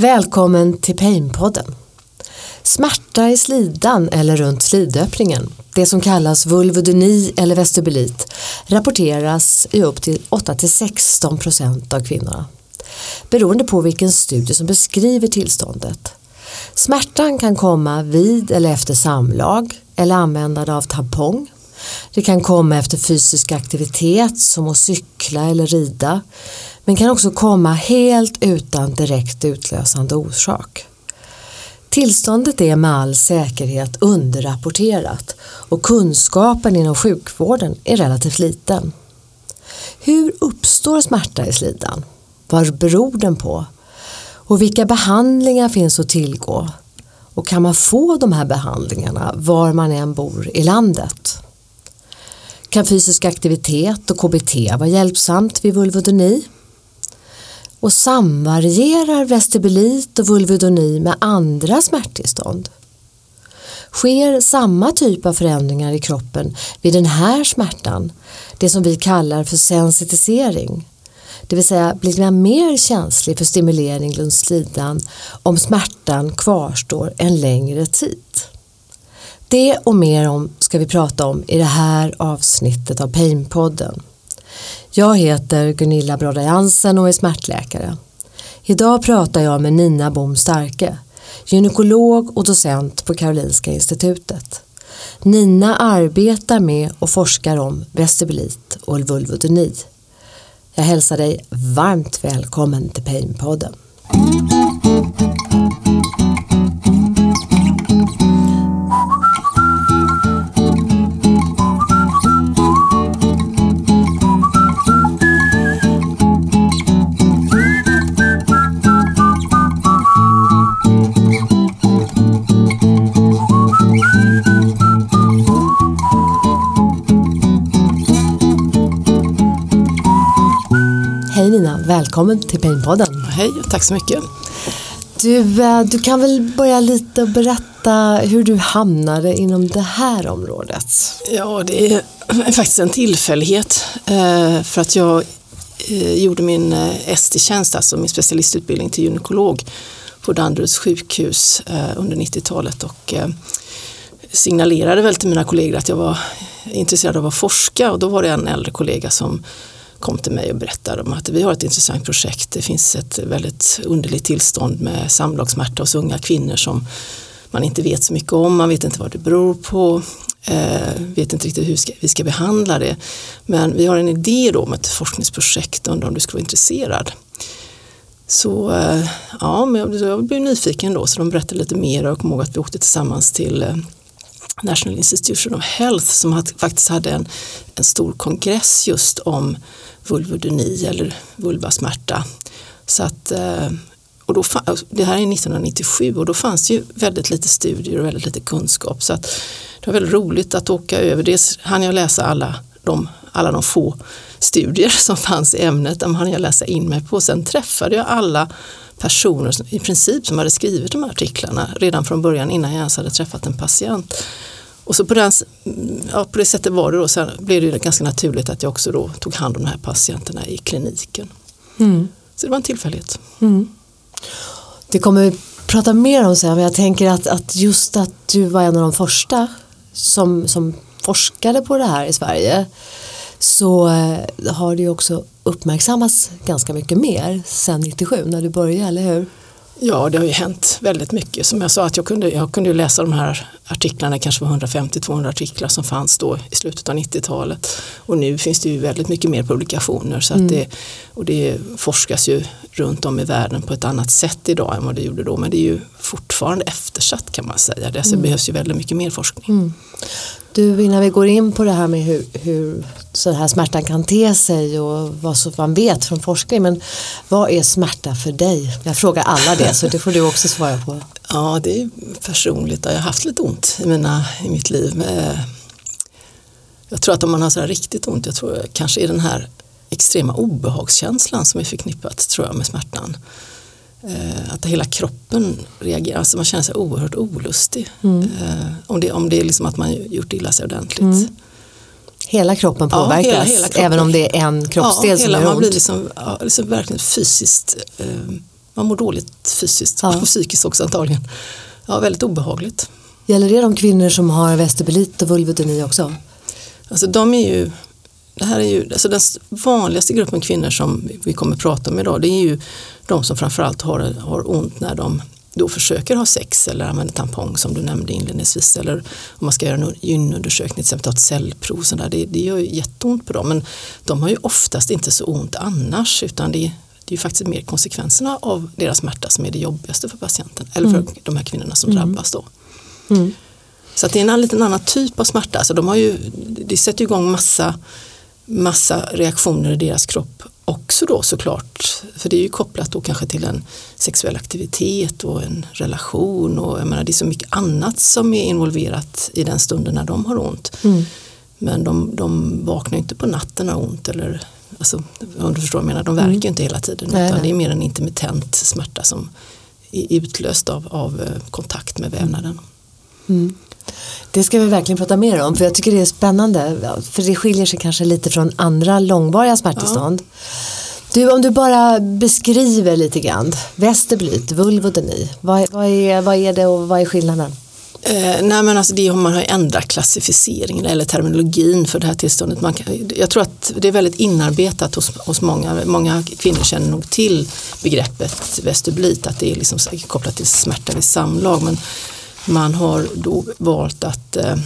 Välkommen till Painpodden. Smärta i slidan eller runt slidöppningen, det som kallas vulvodyni eller vestibulit, rapporteras i upp till 8-16% av kvinnorna. Beroende på vilken studie som beskriver tillståndet. Smärtan kan komma vid eller efter samlag eller användande av tampong. Det kan komma efter fysisk aktivitet som att cykla eller rida men kan också komma helt utan direkt utlösande orsak. Tillståndet är med all säkerhet underrapporterat och kunskapen inom sjukvården är relativt liten. Hur uppstår smärta i slidan? Vad beror den på? Och vilka behandlingar finns att tillgå? Och kan man få de här behandlingarna var man än bor i landet? Kan fysisk aktivitet och KBT vara hjälpsamt vid vulvodyni? Och samvarierar vestibulit och vulvodyni med andra smärttillstånd? Sker samma typ av förändringar i kroppen vid den här smärtan, det som vi kallar för sensitisering, det vill säga blir man mer känslig för stimulering runt slidan om smärtan kvarstår en längre tid. Det och mer om ska vi prata om i det här avsnittet av Painpodden. Jag heter Gunilla Brodda Jansen och är smärtläkare. Idag pratar jag med Nina Bom Starke, gynekolog och docent på Karolinska institutet. Nina arbetar med och forskar om vestibulit och vulvodyni. Jag hälsar dig varmt välkommen till Painpodden. Hej Nina, välkommen till Painpodden. Hej och tack så mycket. Du, eh, du kan väl börja lite och berätta hur du hamnade inom det här området? Ja, det är faktiskt en tillfällighet eh, för att jag eh, gjorde min ST-tjänst, alltså min specialistutbildning till gynekolog på Danderyds sjukhus under 90-talet och signalerade väl till mina kollegor att jag var intresserad av att forska och då var det en äldre kollega som kom till mig och berättade om att vi har ett intressant projekt. Det finns ett väldigt underligt tillstånd med samlagssmärta hos unga kvinnor som man inte vet så mycket om, man vet inte vad det beror på, eh, vet inte riktigt hur ska, vi ska behandla det. Men vi har en idé då om ett forskningsprojekt, undrar om du skulle vara intresserad. Så eh, ja, men jag blev nyfiken då så de berättade lite mer och kom ihåg att vi åkte tillsammans till eh, National Institution of Health som hade, faktiskt hade en, en stor kongress just om vulvodyni eller vulvasmärta. Så att, eh, och då, det här är 1997 och då fanns ju väldigt lite studier och väldigt lite kunskap. Så att det var väldigt roligt att åka över. Dels hann jag läsa alla de, alla de få studier som fanns i ämnet. De hann jag läsa in mig på. Sen träffade jag alla personer som, i princip som hade skrivit de här artiklarna redan från början innan jag ens hade träffat en patient. Och så på, den, ja, på det sättet var det då, sen blev det ganska naturligt att jag också då tog hand om de här patienterna i kliniken. Mm. Så det var en tillfällighet. Mm. Det kommer vi prata mer om sen, men jag tänker att, att just att du var en av de första som, som forskade på det här i Sverige så eh, har det ju också uppmärksammats ganska mycket mer sen 97 när du började, eller hur? Ja, det har ju hänt väldigt mycket. Som jag sa, att jag kunde, jag kunde läsa de här artiklarna, kanske var 150-200 artiklar som fanns då i slutet av 90-talet. Och nu finns det ju väldigt mycket mer publikationer. Så mm. det, och det forskas ju runt om i världen på ett annat sätt idag än vad det gjorde då. Men det är ju fortfarande eftersatt kan man säga. Det mm. behövs ju väldigt mycket mer forskning. Mm. Du, innan vi går in på det här med hur, hur så här smärtan kan te sig och vad som man vet från forskning. Men vad är smärta för dig? Jag frågar alla det så det får du också svara på. Ja, det är personligt. Jag har haft lite ont i, mina, i mitt liv. Jag tror att om man har så riktigt ont, jag tror kanske är den här extrema obehagskänslan som är förknippat tror jag, med smärtan. Eh, att hela kroppen reagerar, alltså man känner sig oerhört olustig. Mm. Eh, om, det, om det är liksom att man gjort illa sig ordentligt. Mm. Hela kroppen påverkas, ja, hela, hela kroppen. även om det är en kroppsdel ja, som hela, gör man ont? blir liksom, ja, liksom verkligen fysiskt eh, man mår dåligt fysiskt och psykiskt också antagligen. Ja, väldigt obehagligt. Gäller det de kvinnor som har vestibulit och vulvodyni också? Alltså de är ju, det här är ju, alltså den vanligaste gruppen kvinnor som vi kommer att prata om idag det är ju de som framförallt har, har ont när de då försöker ha sex eller använder tampong som du nämnde inledningsvis eller om man ska göra en gynundersökning, till exempel ta ett cellprov, så där, det, det gör ju jätteont på dem men de har ju oftast inte så ont annars utan det, det är ju faktiskt mer konsekvenserna av deras smärta som är det jobbigaste för patienten eller för mm. de här kvinnorna som mm. drabbas då. Mm. Så det är en liten annan typ av smärta. Alltså de har ju, det sätter igång massa, massa reaktioner i deras kropp också då såklart. För det är ju kopplat då kanske till en sexuell aktivitet och en relation och jag menar det är så mycket annat som är involverat i den stunden när de har ont. Mm. Men de, de vaknar inte på natten och har ont eller alltså, om du förstår vad jag menar, de verkar mm. inte hela tiden nej, utan nej. det är mer en intermittent smärta som är utlöst av, av eh, kontakt med vävnaden. Mm. Det ska vi verkligen prata mer om för jag tycker det är spännande för det skiljer sig kanske lite från andra långvariga smärttillstånd. Ja. Du, om du bara beskriver lite grann, vestibulit, vulvodyni, vad, vad, är, vad är det och vad är skillnaden? Eh, nej men alltså det, man har ändrat klassificeringen eller terminologin för det här tillståndet. Man kan, jag tror att det är väldigt inarbetat hos, hos många. Många kvinnor känner nog till begreppet vestibulit, att det är liksom kopplat till smärta vid samlag. Men man har då valt att eh,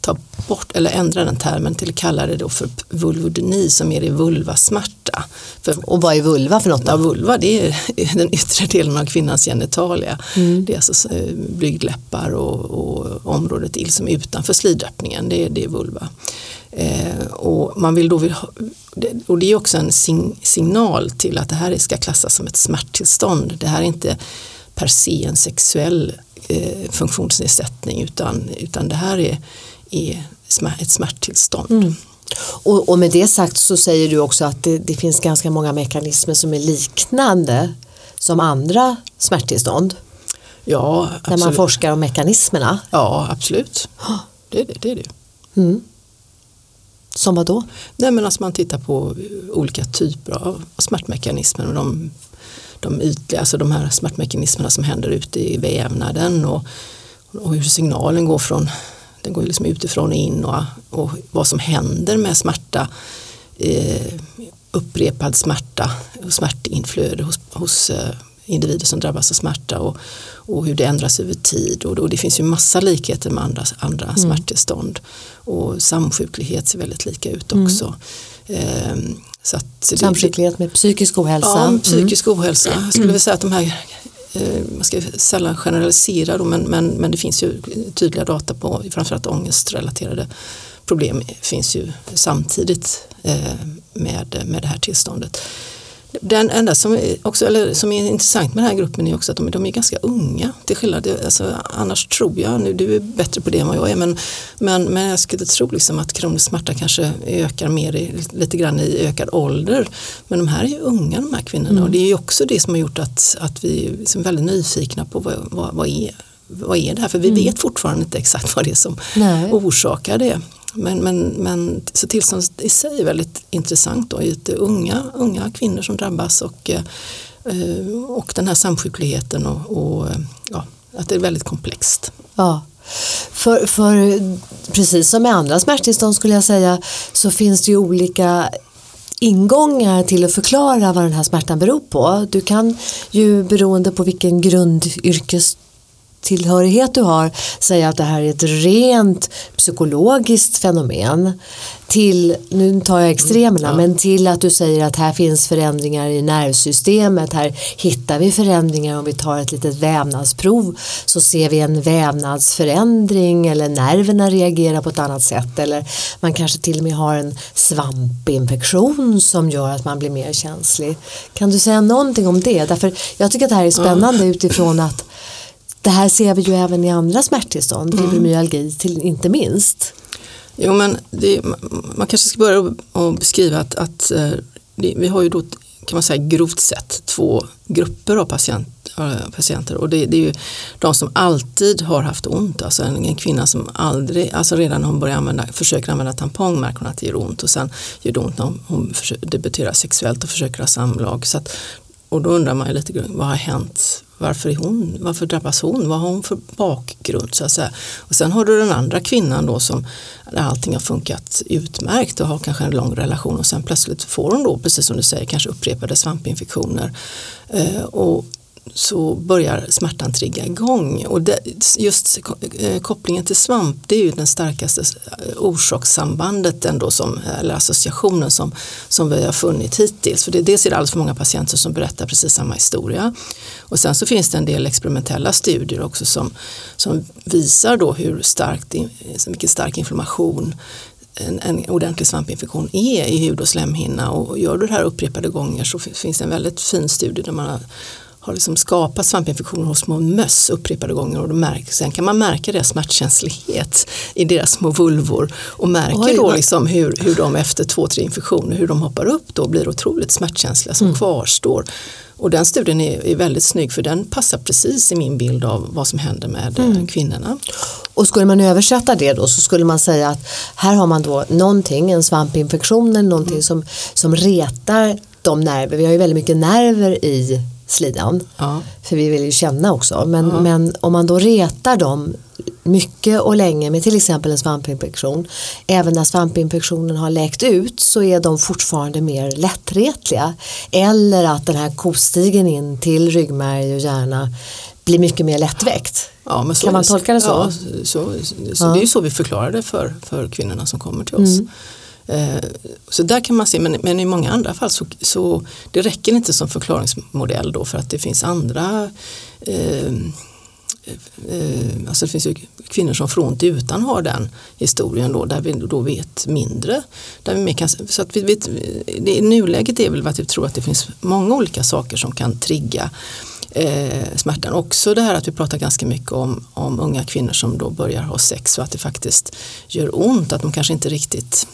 ta bort eller ändra den termen till att kalla det då för vulvodyni som är vulvasmärta. För, och vad är vulva för något? Då? Ja, vulva det är den yttre delen av kvinnans genitalia. Mm. Det är alltså eh, blygdläppar och, och området liksom utanför slidöppningen, det, det är vulva. Eh, och, man vill då vill ha, och det är också en sign, signal till att det här ska klassas som ett smärttillstånd. Det här är inte per se en sexuell eh, funktionsnedsättning utan, utan det här är, är ett smärttillstånd. Mm. Och, och, med det sagt så säger du också att det, det, finns ganska många mekanismer som är liknande som andra smärttillstånd. Ja, absolut. När man forskar om mekanismerna. Ja, absolut. Det, det, det är det. Mm. Som vad då? Nej, men alltså man tittar på olika typer av smärtmekanismer. Och de de ytliga, alltså de här smärtmekanismerna som händer ute i vävnaden och, och hur signalen går från den går liksom utifrån och in och, och vad som händer med smärta eh, upprepad smärta och smärtinflöde hos, hos eh, individer som drabbas av smärta och, och hur det ändras över tid och, och det finns ju massa likheter med andra, andra mm. smärttillstånd och samsjuklighet ser väldigt lika ut mm. också. Mm. Eh, så att Samsjuklighet med psykisk ohälsa. Ja, mm. psykisk mm. ohälsa. Jag skulle vilja säga att de här eh, man ska sällan generalisera då, men, men, men det finns ju tydliga data på framförallt ångestrelaterade problem finns ju samtidigt eh, med, med det här tillståndet. Den enda som också, eller som är intressant med den här gruppen är också att de, de är ganska unga. Till skillnad, alltså, annars tror jag, nu du är bättre på det än vad jag är, men, men, men jag skulle tro liksom att kronisk smärta kanske ökar mer i, lite grann i ökad ålder. Men de här är ju unga de här kvinnorna mm. och det är ju också det som har gjort att, att vi är liksom väldigt nyfikna på vad, vad, vad, är, vad är det här? För vi mm. vet fortfarande inte exakt vad det är som Nej. orsakar det. Men, men, men så tillståndet i sig är väldigt intressant då, det är unga, unga kvinnor som drabbas och, eh, och den här samsjukligheten och, och ja, att det är väldigt komplext. Ja. För, för precis som med andra smärttillstånd skulle jag säga så finns det ju olika ingångar till att förklara vad den här smärtan beror på. Du kan ju beroende på vilken grundyrkes tillhörighet du har säga att det här är ett rent psykologiskt fenomen till, nu tar jag extremerna, mm, ja. men till att du säger att här finns förändringar i nervsystemet, här hittar vi förändringar om vi tar ett litet vävnadsprov så ser vi en vävnadsförändring eller nerverna reagerar på ett annat sätt eller man kanske till och med har en svampinfektion som gör att man blir mer känslig. Kan du säga någonting om det? Därför jag tycker att det här är spännande utifrån att det här ser vi ju även i andra smärttillstånd, mm. fibromyalgi till, inte minst. Jo men det, man kanske ska börja och beskriva att, att eh, det, vi har ju då kan man säga grovt sett två grupper av patient, patienter och det, det, är ju de som alltid har haft ont, alltså en, en, kvinna som aldrig, alltså redan när hon börjar använda, försöker använda tampong märker hon att det gör ont och sen gör det ont när hon, hon debuterar sexuellt och försöker ha samlag. Så att och då undrar man ju lite grann, vad har hänt? Varför, är hon, varför drabbas hon? Vad har hon för bakgrund? Så att säga. Och sen har du den andra kvinnan då som där allting har funkat utmärkt och har kanske en lång relation och sen plötsligt får hon då, precis som du säger, kanske upprepade svampinfektioner. Eh, och så börjar smärtan trigga igång. Och det, just eh, kopplingen till svamp det är ju den starkaste eh, orsakssambandet ändå som, eller associationen som, som vi har funnit hittills. För det, dels är det alldeles för många patienter som berättar precis samma historia. Och sen så finns det en del experimentella studier också som, som visar då hur starkt, eh, mycket stark inflammation en, en ordentlig svampinfektion är i hud och slemhinna och gör du det här upprepade gånger så finns det en väldigt fin studie där man har har liksom skapat svampinfektioner hos små möss upprepade gånger och då märker, sen kan man märka deras smärtkänslighet i deras små vulvor och märker Oj, då liksom hur, hur de efter två, tre infektioner, hur de hoppar upp då blir otroligt smärtkänsliga som mm. kvarstår. Och den studien är, är, väldigt snygg för den passar precis i min bild av vad som händer med eh, mm. kvinnorna. Och skulle man översätta det då så skulle man säga att här har man då någonting, en svampinfektion eller någonting mm. som, som retar de nerver, vi har ju väldigt mycket nerver i slidan. Ja. För vi vill ju känna också. Men, ja. men om man då retar dem mycket och länge med till exempel en svampinfektion. Även när svampinfektionen har läkt ut så är de fortfarande mer lättretliga. Eller att den här kostigen in till ryggmärg och hjärna blir mycket mer lättväckt. Ja, kan man tolka det så? Ja, så, så det är ju så vi förklarar det för, för kvinnorna som kommer till oss. Mm. Eh, så där kan man se, men, men i många andra fall så, så det räcker inte som förklaringsmodell då för att det finns andra eh, eh, alltså det finns ju kvinnor som från till utan har den historien då, där vi då vet mindre. Där vi kan, så att vi vet, det, I nuläget är väl att vi tror att det finns många olika saker som kan trigga eh, smärtan. Också det här att vi pratar ganska mycket om, om unga kvinnor som då börjar ha sex och att det faktiskt gör ont, att de kanske inte riktigt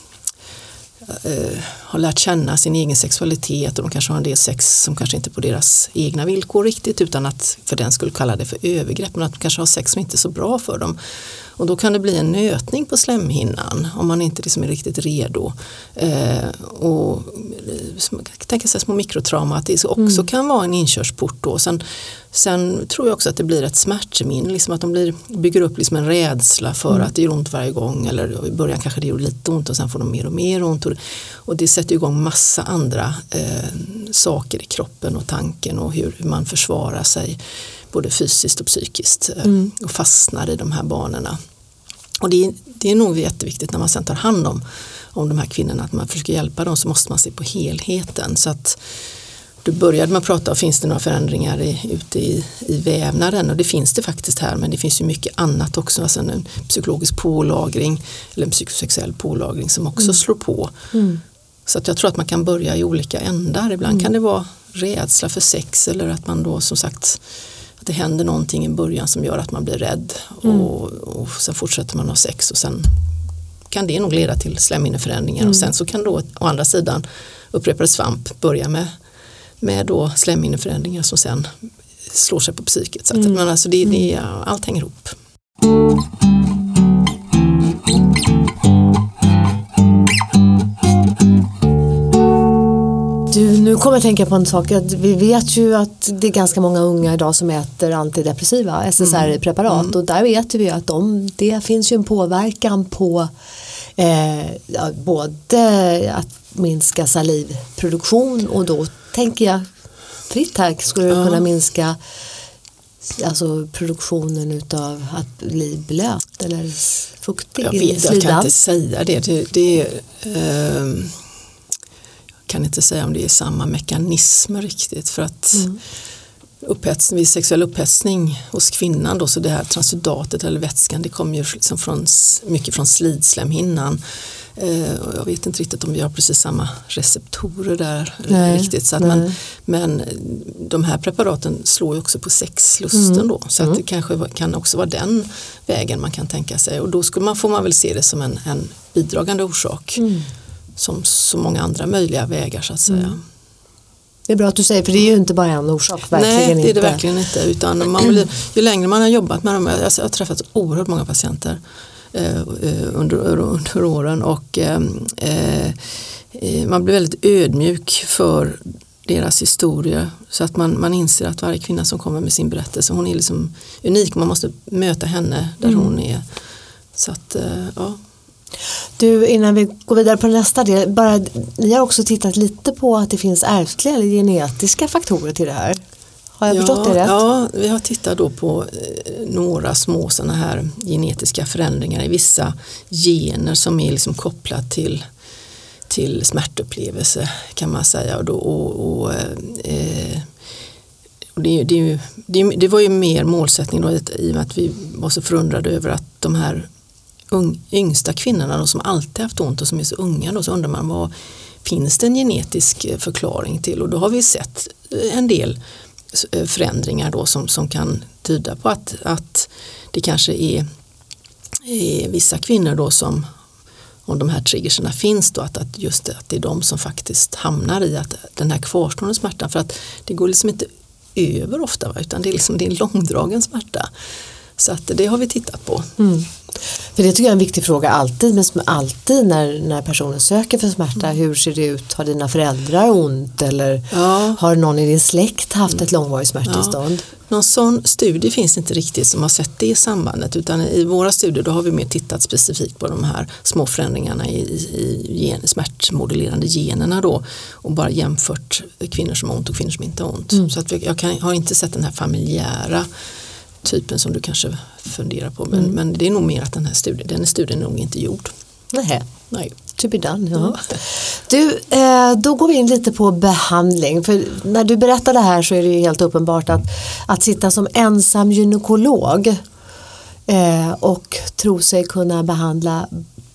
eh, har lärt känna sin egen sexualitet och de kanske har en del sex som kanske inte är på deras egna villkor riktigt utan att för den skulle kalla det för övergrepp men att de kanske har sex som inte är så bra för dem. Och då kan det bli en nötning på slemhinnan om man inte liksom är riktigt redo. Eh, och tänka sig små mikrotrauma, att det också mm. kan vara en inkörsport. Då. Sen, sen tror jag också att det blir ett smärtminne, liksom att de blir, bygger upp liksom en rädsla för mm. att det gör ont varje gång eller i början kanske det gör lite ont och sen får de mer och mer ont. Och, och det sätter igång massa andra eh, saker i kroppen och tanken och hur, hur man försvarar sig både fysiskt och psykiskt eh, mm. och fastnar i de här banorna. Och det, det är nog jätteviktigt när man sen tar hand om, om de här kvinnorna, att man försöker hjälpa dem så måste man se på helheten. Så att du började med att prata om finns det några förändringar i, ute i, i vävnaden och det finns det faktiskt här men det finns ju mycket annat också, alltså en psykologisk pålagring eller en psykosexuell pålagring som också mm. slår på. Mm. Så att jag tror att man kan börja i olika ändar. Ibland mm. kan det vara rädsla för sex eller att man då som sagt det händer någonting i början som gör att man blir rädd mm. och, och sen fortsätter man ha sex och sen kan det nog leda till slemhinneförändringar mm. och sen så kan då å andra sidan upprepade svamp börja med, med då slemhinneförändringar som sen slår sig på psyket. Så att, mm. men alltså det, det, allt hänger ihop. Kommer jag tänka på en sak. Vi vet ju att det är ganska många unga idag som äter antidepressiva, SSRI-preparat. Mm. Och där vet vi att de, det finns ju en påverkan på eh, ja, både att minska salivproduktion och då tänker jag fritt här skulle det kunna minska alltså produktionen utav att bli blöt eller fuktig jag vet, Jag kan inte säga det. det, det eh, kan inte säga om det är samma mekanismer riktigt för att mm. upphetsning, vid sexuell upphetsning hos kvinnan då så det här transudatet eller vätskan det kommer ju liksom från, mycket från slidslemhinnan. Eh, jag vet inte riktigt om vi har precis samma receptorer där nej, riktigt. Så att man, men de här preparaten slår ju också på sexlusten mm. då så att det mm. kanske kan också vara den vägen man kan tänka sig och då skulle man, får man väl se det som en, en bidragande orsak. Mm som så många andra möjliga vägar så att säga. Mm. Det är bra att du säger, för det är ju inte bara en orsak. Verkligen Nej, det är det inte. verkligen inte. Utan man blir, ju längre man har jobbat med dem, alltså jag har träffat oerhört många patienter eh, eh under, under åren och ehm, eh, eh, man blir väldigt ödmjuk för deras historia så att man, man inser att varje kvinna som kommer med sin berättelse hon är liksom unik, man måste möta henne där Mm. hon är. Så att, eh, ja. Du, innan vi går vidare på nästa del, bara, ni har också tittat lite på att det finns ärftliga eller genetiska faktorer till det här. Har jag förstått det rätt? Ja, vi har tittat då på eh, några små sådana här genetiska förändringar i vissa gener som är liksom kopplat till, till smärtupplevelse kan man säga. Och då, och, och, eh, och det, det, det, det var ju mer målsättning då, i i och med att vi var så förundrade över att de här ung, yngsta kvinnorna då, som alltid haft ont och som är så unga då, så undrar man vad finns det en genetisk eh, förklaring till och då har vi sett eh, en del eh, förändringar då som, som kan tyda på att, att det kanske är, är vissa kvinnor då som om de här triggerserna finns då att, att just det, att det är de som faktiskt hamnar i att den här kvarstående smärtan för att det går liksom inte över ofta va? utan det är, liksom, det är en långdragen smärta. Så att det har vi tittat på. Mm. För det tycker jag är en viktig fråga alltid, men som alltid när, när personen söker för smärta. Hur ser det ut? Har dina föräldrar ont? Eller Ja. har någon i din släkt haft ett långvarigt smärttillstånd? Någon sån studie finns inte riktigt som har sett det sambandet utan i våra studier då har vi mer tittat specifikt på de här små förändringarna i, i gen, smärtmodulerande generna då och bara jämfört kvinnor som har ont och kvinnor som inte har ont. Så att jag kan, har inte sett den här familjära typen som du kanske funderar på men, men det är nog mer att den här studien, den studien är nog inte gjord. Nej. Nej. To be done, ja. Du, eh, då går vi in lite på behandling. För när du berättar det här så är det ju helt uppenbart att, att sitta som ensam gynekolog eh, och tro sig kunna behandla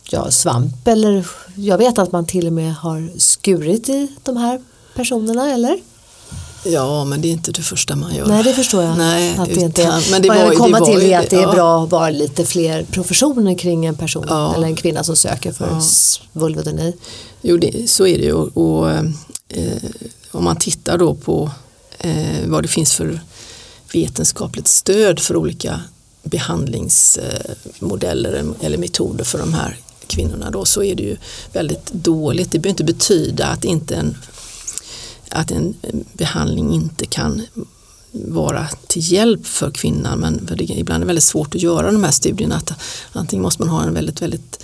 ja, svamp eller jag vet att man till och med har skurit i de här personerna eller? Ja men det är inte det första man gör. Nej det förstår jag. Nej, att det inte utan- men det Vad jag vill komma till är att det är bra att vara lite fler professioner kring en person Ja. eller en kvinna som söker för Ja. vulvodyni. Jo, det, så är det ju. Och, och, eh, om man tittar då på eh, vad det finns för vetenskapligt stöd för olika behandlingsmodeller eh, eller metoder för de här kvinnorna då, så är det ju väldigt dåligt. Det behöver inte betyda att, inte en, att en behandling inte kan vara till hjälp för kvinnan men för det är ibland är det väldigt svårt att göra de här studierna. Att antingen måste man ha en väldigt, väldigt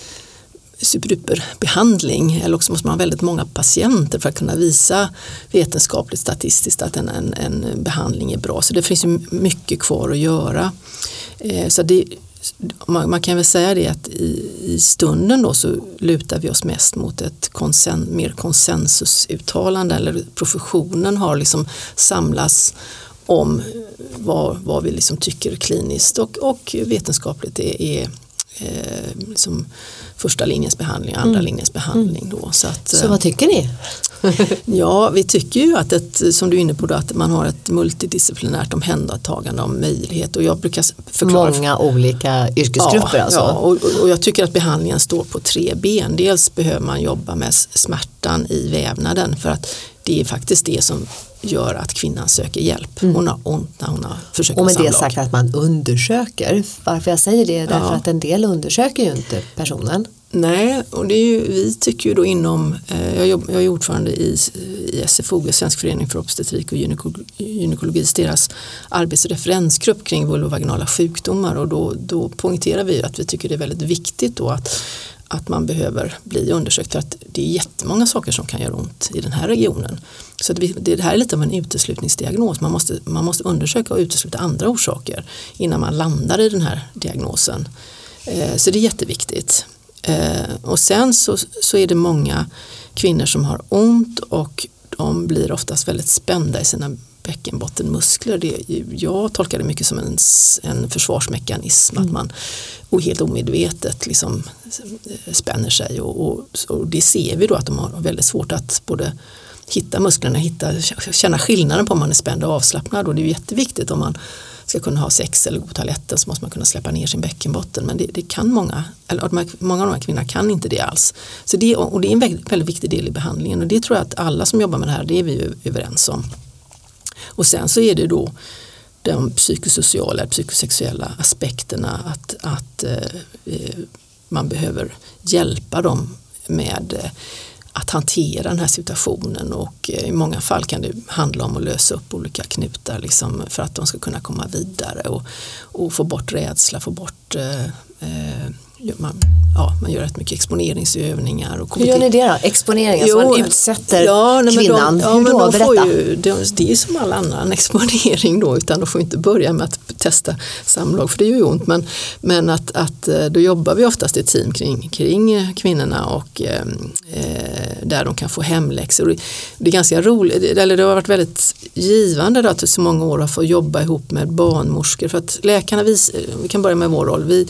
superduperbehandling eller också måste man ha väldigt många patienter för att kunna visa vetenskapligt statistiskt att en, en, en behandling är bra. Så det finns mycket kvar att göra. Eh, så det, man, man kan väl säga det att i, i stunden då så lutar vi oss mest mot ett konsen, mer konsensusuttalande eller professionen har liksom samlats om vad, vad vi liksom tycker kliniskt och, och vetenskapligt är, är eh, liksom första linjens behandling och andra linjens behandling. Då. Så, att, Så eh, vad tycker ni? Ja, vi tycker ju att, ett, som du är inne på, då, att man har ett multidisciplinärt omhändertagande av möjlighet och jag brukar förklara Många olika yrkesgrupper ja, alltså? Ja, och, och- jag tycker att behandlingen står på tre ben. Dels behöver man jobba med smärtan i vävnaden för att det är faktiskt det som gör att kvinnan söker hjälp. Hon har ont när hon har försökt Mm. Och med det sagt att man undersöker. Varför jag säger det är därför Ja. att en del undersöker ju inte personen. Nej, och det är ju, vi tycker ju då inom, eh, jag, jag är ordförande i, i SFO, Svensk förening för obstetrik och gynekologi, gynekologi, deras arbetsreferensgrupp kring vulvovaginala sjukdomar och då, då poängterar vi att vi tycker det är väldigt viktigt då att, att man behöver bli undersökt för att det är jättemånga saker som kan göra ont i den här regionen. Så det, här är lite av en uteslutningsdiagnos, man måste, man måste undersöka och utesluta andra orsaker innan man landar i den här diagnosen. Eh, så det är jätteviktigt. Eh, och sen så, så är det många kvinnor som har ont och de blir oftast väldigt spända i sina bäckenbottenmuskler. Det, jag tolkar det mycket som en, en försvarsmekanism, att man och helt omedvetet liksom eh, spänner sig och, och, och det ser vi då att de har väldigt svårt att både hitta musklerna, hitta, känna skillnaden på om man är spänd och avslappnad och det är jätteviktigt om man ska kunna ha sex eller gå på toaletten så måste man kunna släppa ner sin bäckenbotten men det, det kan många, eller många av de här kvinnorna kan inte det alls. Så det, och det är en väldigt, väldigt viktig del i behandlingen och det tror jag att alla som jobbar med det här, det är vi överens om. Och sen så är det då de psykosociala, psykosexuella aspekterna att, att eh, eh man behöver hjälpa dem med eh, att hantera den här situationen. Och eh, i många fall kan det handla om att lösa upp olika knutar liksom, för att de ska kunna komma vidare och, och få bort rädsla, få bort eh, eh, man, ja, man gör rätt mycket exponeringsövningar. Och Hur gör ni det då? Exponering, alltså man utsätter ja, nej, kvinnan. De, ja, Hur då? De Berätta. Ju, de, det är ju som all annan exponering då utan de får inte börja med att testa samlag för det gör ju ont men, men att, att eh, då jobbar vi oftast i team kring, kring kvinnorna och eh, där de kan få hemläxor. Det, det är ganska roligt, eller det har varit väldigt givande då, att så många år har fått jobba ihop med barnmorskor för att läkarna, vi, vi kan börja med vår roll, vi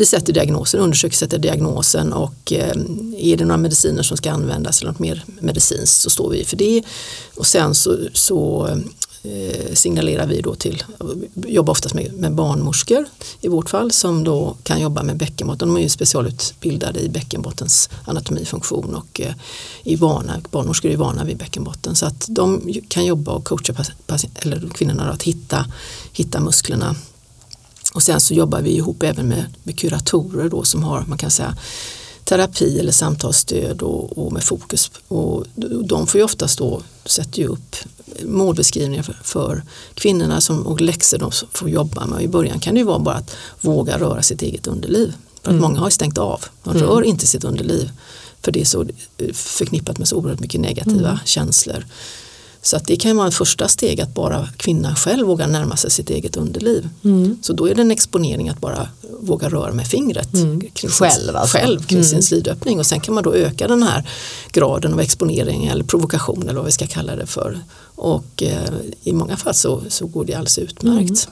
vi sätter diagnosen, undersöker, sätter diagnosen och eh, är det några mediciner som ska användas eller något mer medicinskt så står vi för det. Och sen så, så eh, signalerar vi då till, jobbar oftast med, med barnmorskor i vårt fall som då kan jobba med bäckenbotten. De är ju specialutbildade i bäckenbottens anatomifunktion och eh, är vana, barnmorskor är vana vid bäckenbotten så att de kan jobba och coacha eller kvinnorna att hitta, hitta musklerna och sen så jobbar vi ihop även med, med kuratorer då som har, man kan säga, terapi eller samtalsstöd och, och med fokus. Och de får ju oftast då, sätter ju upp målbeskrivningar för, för kvinnorna som, och läxor de får jobba med. I början kan det ju vara bara att våga röra sitt eget underliv. För att mm. många har stängt av, de mm. rör inte sitt underliv. För det är så förknippat med så oerhört mycket negativa mm. känslor. Så att det kan vara en första steg att bara kvinnan själv vågar närma sig sitt eget underliv. Mm. Så då är det en exponering att bara våga röra med fingret mm. kring själv, alltså. själv kring mm. sin slidöppning och sen kan man då öka den här graden av exponering eller provokation eller vad vi ska kalla det för. Och eh, i många fall så, så går det alldeles utmärkt.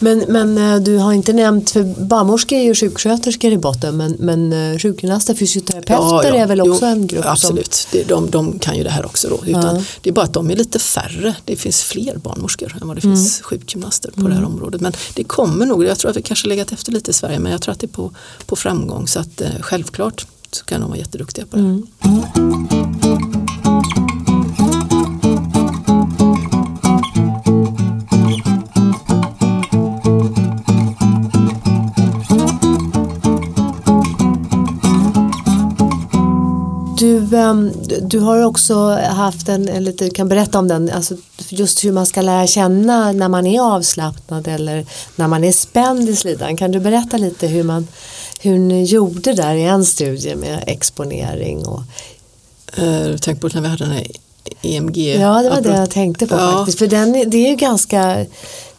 Mm. Men, men eh, du har inte nämnt, för barnmorskor är ju sjuksköterskor i botten men, men eh, sjukgymnaster, fysioterapeuter ja, ja. är väl också jo, en grupp? Absolut, som... de, de kan ju det här också då. Utan ja. Det är bara att de är lite färre, det finns fler barnmorskor än vad det mm. finns sjukgymnaster på mm. det här mm. området. Men det kommer nog, jag tror att vi kanske legat efter lite i Sverige men jag tror att det är på, på framgång så att eh, självklart så kan de vara jätteduktiga på det. Mm. Ehm, du har också haft en, lite, kan berätta om den, alltså just hur man ska lära känna när man är avslappnad eller när man är spänd i slidan. Kan du berätta lite hur, man, hur ni gjorde där i en studie med exponering? Och... Uh, du tänker på när vi hade den här EMG? Ja, det var det jag tänkte på ja. faktiskt. För den, det är ju ganska,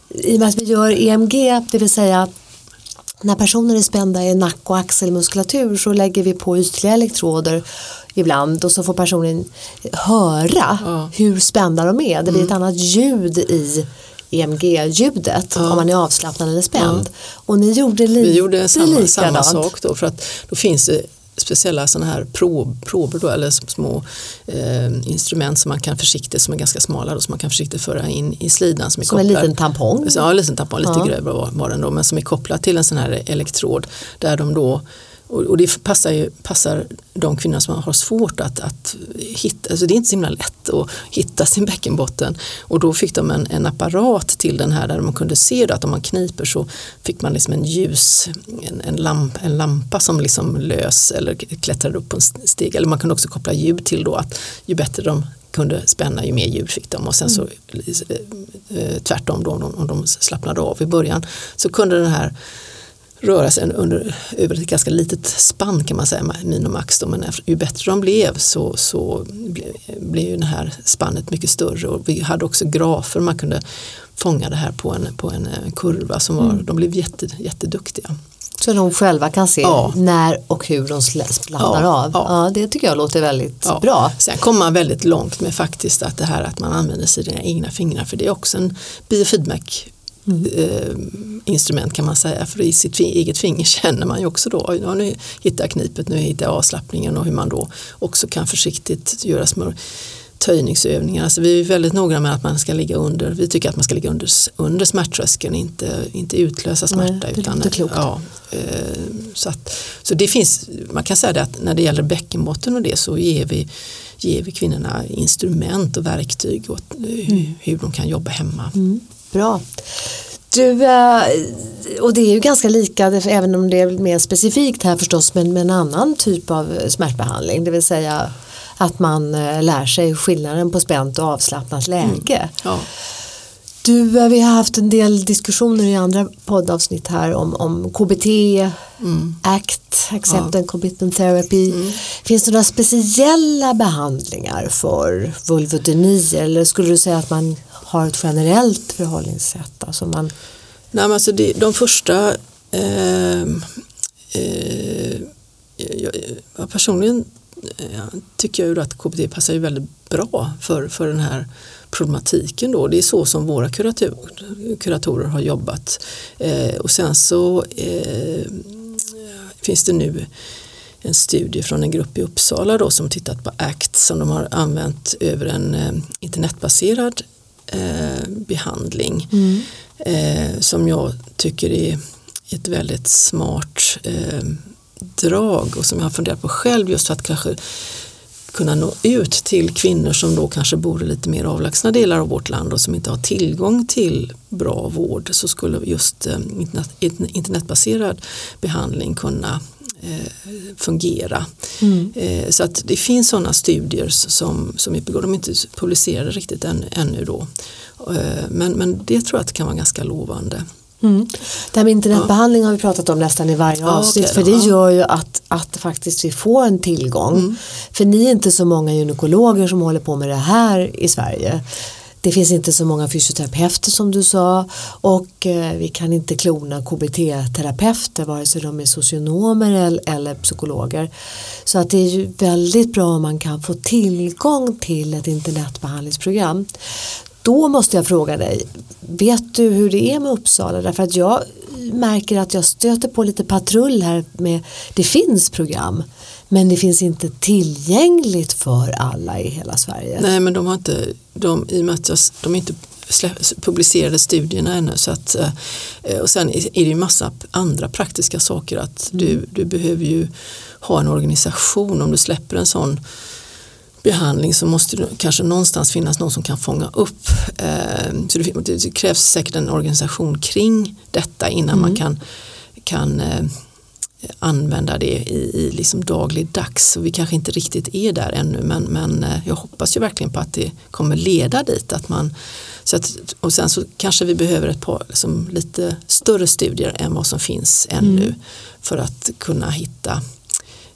i och med att vi gör EMG, det vill säga när personer är spända i nack och axelmuskulatur så lägger vi på ytliga elektroder ibland och så får personen höra ja. hur spända de är. Det blir ett mm. annat ljud i EMG-ljudet ja. om man är avslappnad eller spänd. Och ni gjorde lite Vi gjorde samma, samma sak då för att då finns det speciella sådana här prob, prober då, eller små eh, instrument som man kan försiktigt, som är ganska smala då, som man kan försiktigt föra in i slidan. Som, är som en liten tampong? Ja, en liten tampong, lite ja. grövre var, var den då, men som är kopplad till en sån här elektrod där de då och, det passar, ju, passar de kvinnor som har svårt att, att hitta, alltså det är inte så himla lätt att hitta sin bäckenbotten. Och då fick de en, en apparat till den här där man kunde se att om man kniper så fick man liksom en ljus, en, en, lamp, en lampa som liksom lös eller klättrade upp på en steg. Eller man kunde också koppla ljud till då att ju bättre de kunde spänna ju mer ljud fick de och sen så mm. tvärtom då om de slappnade av i början så kunde den här röra sig under, över ett ganska litet spann kan man säga, min och max. Då, men ju bättre de blev så, så blev, blev det här spannet mycket större och vi hade också grafer man kunde fånga det här på en, på en, en kurva som var, mm. de blev jätte, jätteduktiga. Så de själva kan se ja. när och hur de slappnar ja, av. Ja. ja. det tycker jag låter väldigt bra. Sen kommer man väldigt långt med faktiskt att det här att man använder sina egna fingrar för det är också en biofeedback. Eh, instrument kan man säga. För i sitt eget finger känner man ju också då, ja, nu hittar jag knipet, nu hittar jag avslappningen och hur man då också kan försiktigt göra små töjningsövningar. Alltså vi är väldigt noga med att man ska ligga under, vi tycker att man ska ligga under, under smärttröskeln, inte, inte utlösa smärta. Nej, det utan. Ja, eh, så, att, så det finns, man kan säga det att när det gäller bäckenbotten och det så ger vi, ger vi kvinnorna instrument och verktyg och mm. hur de kan jobba hemma. Mm. Bra. Du, eh, och det är ju ganska lika, även om det är mer specifikt här förstås, men med en annan typ av smärtbehandling. Det vill säga att man eh, lär sig skillnaden på spänt och avslappnat läge. Ja. Du, eh, vi har haft en del diskussioner i andra poddavsnitt här om, om KBT, ACT, Accept and Commitment Therapy. Finns det några speciella behandlingar för vulvodyni eller skulle du säga att man har ett generellt förhållningssätt? Alltså man, Nej, men alltså det, de första eh, eh, jag, jag personligen eh, tycker jag ju att KBT passar ju väldigt bra för, för den här problematiken då. Det är så som våra kurator, kuratorer har jobbat. Eh, och sen så eh, finns det nu en studie från en grupp i Uppsala då som tittat på ACT som de har använt över en eh, internetbaserad eh, behandling Mm. eh, som jag tycker är ett väldigt smart eh, drag och som jag har funderat på själv just för att kanske kunna nå ut till kvinnor som då kanske bor i lite mer avlägsna delar av vårt land och som inte har tillgång till bra vård så skulle just eh, internet, internetbaserad behandling kunna fungera. Mm. Eh, så att det finns sådana studier som, som är på gång. De är inte publicerade riktigt än, ännu då. Eh, men, men det tror jag kan vara ganska lovande. Mm. Det här med internetbehandling har vi pratat om nästan i varje Ja, avsnitt okej för då, det ja. gör ju att, att faktiskt vi får en tillgång. Mm. För ni är inte så många gynekologer som håller på med det här i Sverige. Det finns inte så många fysioterapeuter som du sa och eh, vi kan inte klona KBT-terapeuter vare sig de är socionomer eller, eller psykologer. Så att det är ju väldigt bra om man kan få tillgång till ett internetbehandlingsprogram. Då måste jag fråga dig, vet du hur det är med Uppsala? Därför att jag märker att jag stöter på lite patrull här med, det finns program men det finns inte tillgängligt för alla i hela Sverige. Nej men de har inte, de, i och med att de inte publicerade studierna ännu så att, eh, och sen är det ju massa andra praktiska saker att du, du behöver ju ha en organisation om du släpper en sån behandling så måste det kanske någonstans finnas någon som kan fånga upp. Eh, så det, krävs säkert en organisation kring detta innan man kan, kan eh, använda det i, i liksom dagligdags. Så vi kanske inte riktigt är där ännu men, men eh, jag hoppas ju verkligen på att det kommer leda dit. Att man, så att, och sen så kanske vi behöver ett par liksom, lite större studier än vad som finns ännu för att kunna hitta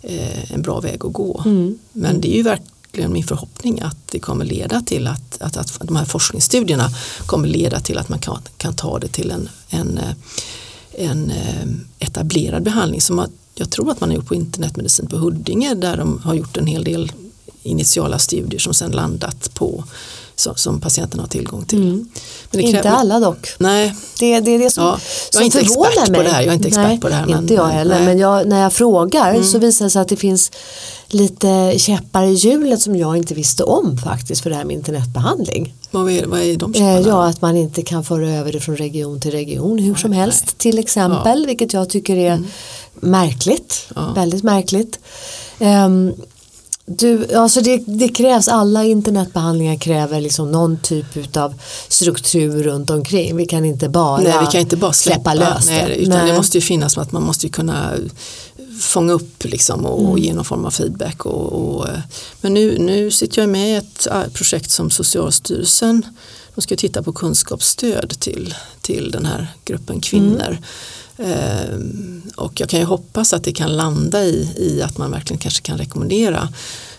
eh, en bra väg att gå. Mm. Men det är ju verkligen min förhoppning att det kommer leda till att, att, att de här forskningsstudierna kommer leda till att man kan, kan ta det till en, en, eh, en eh, etablerad behandling som jag tror att man har gjort på internetmedicin på Huddinge där de har gjort en hel del initiala studier som sen landat på som, patienterna har tillgång till. Mm. Men det Inte alla dock. Nej, Det, det är det som, Ja, jag är inte expert på mig. det här, jag är inte expert nej, på det här, men- Inte jag heller, nej. men jag, när jag frågar så visar det sig att det finns lite käppar i hjulet som jag inte visste om faktiskt för det här med internetbehandling. vad är, vad är de Eh, chipparna? ja, att man inte kan föra över det från region till region hur som helst till exempel, vilket jag tycker är märkligt, Mm. Ja. väldigt märkligt. Ehm, du, alltså det, det krävs, alla internetbehandlingar kräver liksom någon typ av struktur runt omkring. Vi kan inte bara, Nej, vi kan inte bara släppa, lös det. nej, utan Nej. det måste ju finnas att man måste kunna fånga upp liksom och, Mm. ge någon form av feedback. Och, och, men nu, nu sitter jag med i ett eh, projekt som Socialstyrelsen de ska titta på kunskapsstöd till, till den här gruppen kvinnor. Ehm, och jag kan ju hoppas att det kan landa i, i att man verkligen kanske kan rekommendera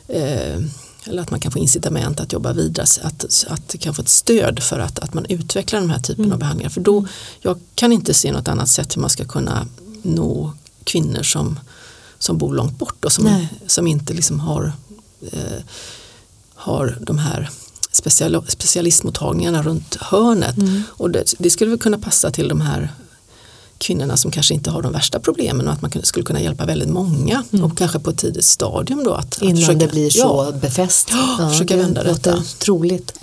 eh, eller att man kan få incitament att jobba vidare, att, att det kan få ett stöd för att, att man utvecklar den här typen Mm. av behandlingar. För då, jag kan inte se något annat sätt hur man ska kunna nå kvinnor som, som bor långt bort och som, Nej. som inte liksom har, eh, har de här special, specialistmottagningarna runt hörnet. Mm. Och det, det skulle väl kunna passa till de här kvinnorna som kanske inte har de värsta problemen och att man skulle kunna hjälpa väldigt många och kanske på ett tidigt stadium då. Att, att Innan försöka- det blir så Ja, befäst. Ja, försöka vända låter detta. troligt.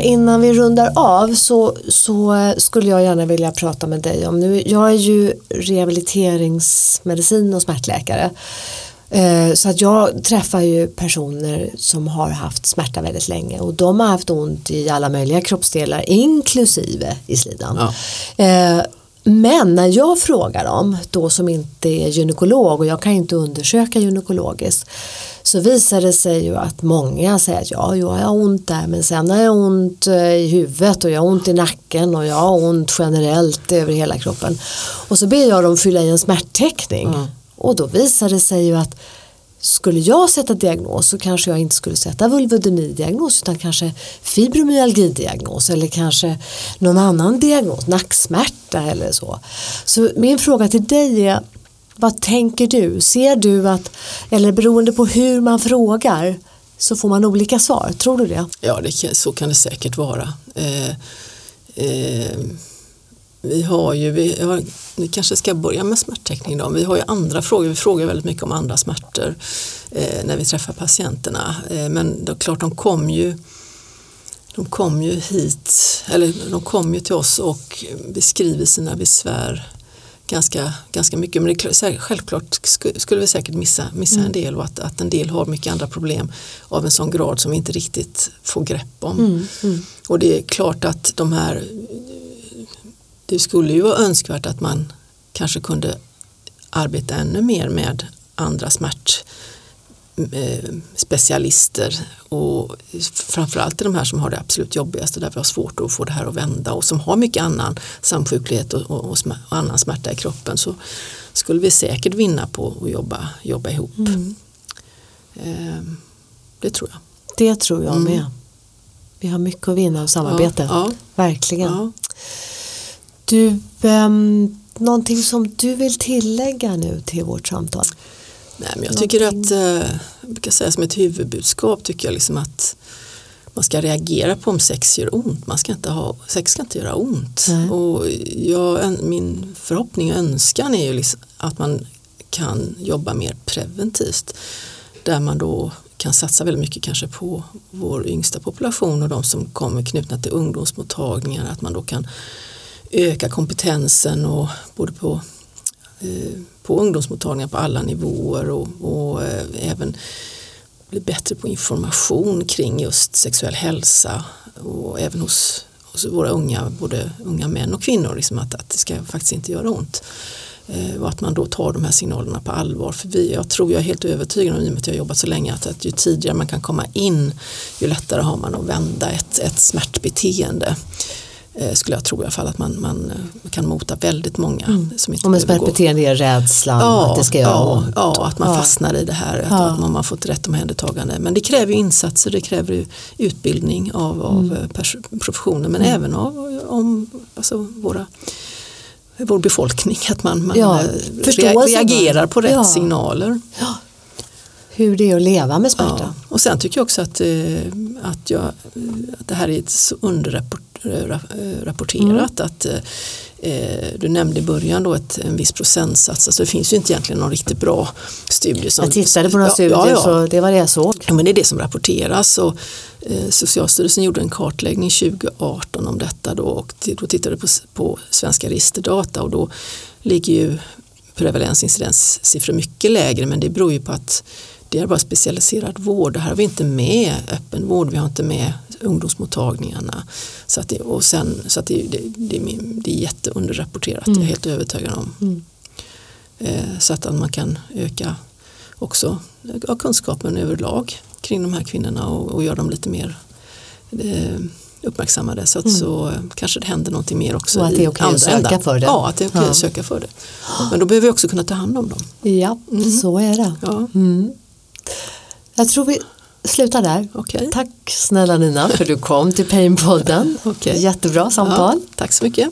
Innan vi rundar av så, så eh, skulle jag gärna vilja prata med dig om nu. Jag är ju rehabiliteringsmedicin och smärtläkare. Eh, Så att jag träffar ju personer som har haft smärta väldigt länge och de har haft ont i alla möjliga kroppsdelar inklusive i slidan. Ja. Men när jag frågar dem, då som inte är gynekolog och jag kan inte undersöka gynekologiskt, så visar det sig ju att många säger att ja, jag har ont där men sen har jag ont eh, i huvudet och jag har ont i nacken och jag har ont generellt över hela kroppen. Och så ber jag dem fylla i en smärtteckning och då visar det sig ju att skulle jag sätta diagnos så kanske jag inte skulle sätta vulvodyni-diagnos utan kanske fibromyalgi-diagnos eller kanske någon annan diagnos, nacksmärta eller så. Så min fråga till dig är, vad tänker du? Ser du att, eller beroende på hur man frågar så får man olika svar, tror du det? Ja, det så kan det säkert vara. Eh, eh, vi har ju, vi, har, vi kanske ska börja med smärtteckning då. Vi har ju andra frågor, vi frågar väldigt mycket om andra smärtor eh, när vi träffar patienterna. Eh, men det är klart, de kom ju de kom ju hit, eller de kom ju till oss och beskriver sina besvär ganska, ganska mycket. Men det självklart sku- skulle vi säkert missa, missa en del och att, att en del har mycket andra problem av en sån grad som vi inte riktigt får grepp om. Och det är klart att de här det skulle ju vara önskvärt att man kanske kunde arbeta ännu mer med andra smärt eh, och framförallt de här som har det absolut jobbigaste där vi har svårt att få det här att vända och som har mycket annan samsjuklighet och, och, och, och annan smärta i kroppen så skulle vi säkert vinna på att jobba, jobba ihop. Eh, det tror jag. Det tror jag med. Vi har mycket att vinna av samarbete. Mm. Ja, Verkligen. ja. Du, ehm, någonting som du vill tillägga nu till vårt samtal? Nej, men jag tycker att, eh, jag brukar säga som ett huvudbudskap tycker jag liksom att man ska reagera på om sex gör ont. Man ska inte ha, sex ska inte göra ont. Nej. Och jag, min förhoppning och önskan är ju liksom att man kan jobba mer preventivt. Där man då kan satsa väldigt mycket kanske på vår yngsta population och de som kommer knutna till ungdomsmottagningar. Att man då kan öka kompetensen och både på eh, på ungdomsmottagningar på alla nivåer och, och eh, även bli bättre på information kring just sexuell hälsa och även hos, hos våra unga, både unga män och kvinnor, liksom att, att det ska faktiskt inte göra ont. Eh, och att man då tar de här signalerna på allvar. För vi, jag tror jag är helt övertygad om, i och med att jag har jobbat så länge, att, att ju tidigare man kan komma in, ju lättare har man att vända ett, ett smärtbeteende. Eh, skulle jag tro i alla fall att man, man eh, kan mota väldigt många som inte Om en behöver gå- smärtbeteende är rädslan att det ska göra ja, ont. Ja, att man Ja. fastnar i det här, att, Ja. att man har fått rätt omhändertagande. Men det kräver ju insatser, det kräver utbildning av, av Mm. eh, professionen men även av om, alltså våra vår befolkning, att man, man Ja, reagerar på rätt Ja. signaler. Hur det är att leva med smärta. Ja. Och sen tycker jag också att, att, jag, att det här är så underrapporterat. Att, eh, du nämnde i början då ett, en viss procentsats, alltså det finns ju inte egentligen någon riktigt bra studie. Som, Jag tittade på några Ja, studier ja, ja. så det var det jag såg. Men det är det som rapporteras och eh, Socialstyrelsen gjorde en kartläggning 2018 om detta då och då tittade på, på svenska registerdata och då ligger ju prevalensincidenssiffror mycket lägre men det beror ju på att det är bara specialiserad vård. Det här har vi inte med öppen vård, vi har inte med ungdomsmottagningarna. Så att det, och sen, så att det, det, det, det är jätteunderrapporterat, det är jag helt övertygad om. Eh, så att man kan öka också ja, kunskapen överlag kring de här kvinnorna och, och göra dem lite mer eh, uppmärksammade så att så eh, kanske det händer någonting mer också. Och att det är okej att andra söka ändan. för det. Ja, att det är okej Ja. att söka för det. Men då behöver vi också kunna ta hand om dem. Ja, så är det. Ja, Jag tror vi slutar där. okej. Tack snälla Nina för att du kom till Painpodden. Okej. Jättebra samtal. Ja, tack så mycket.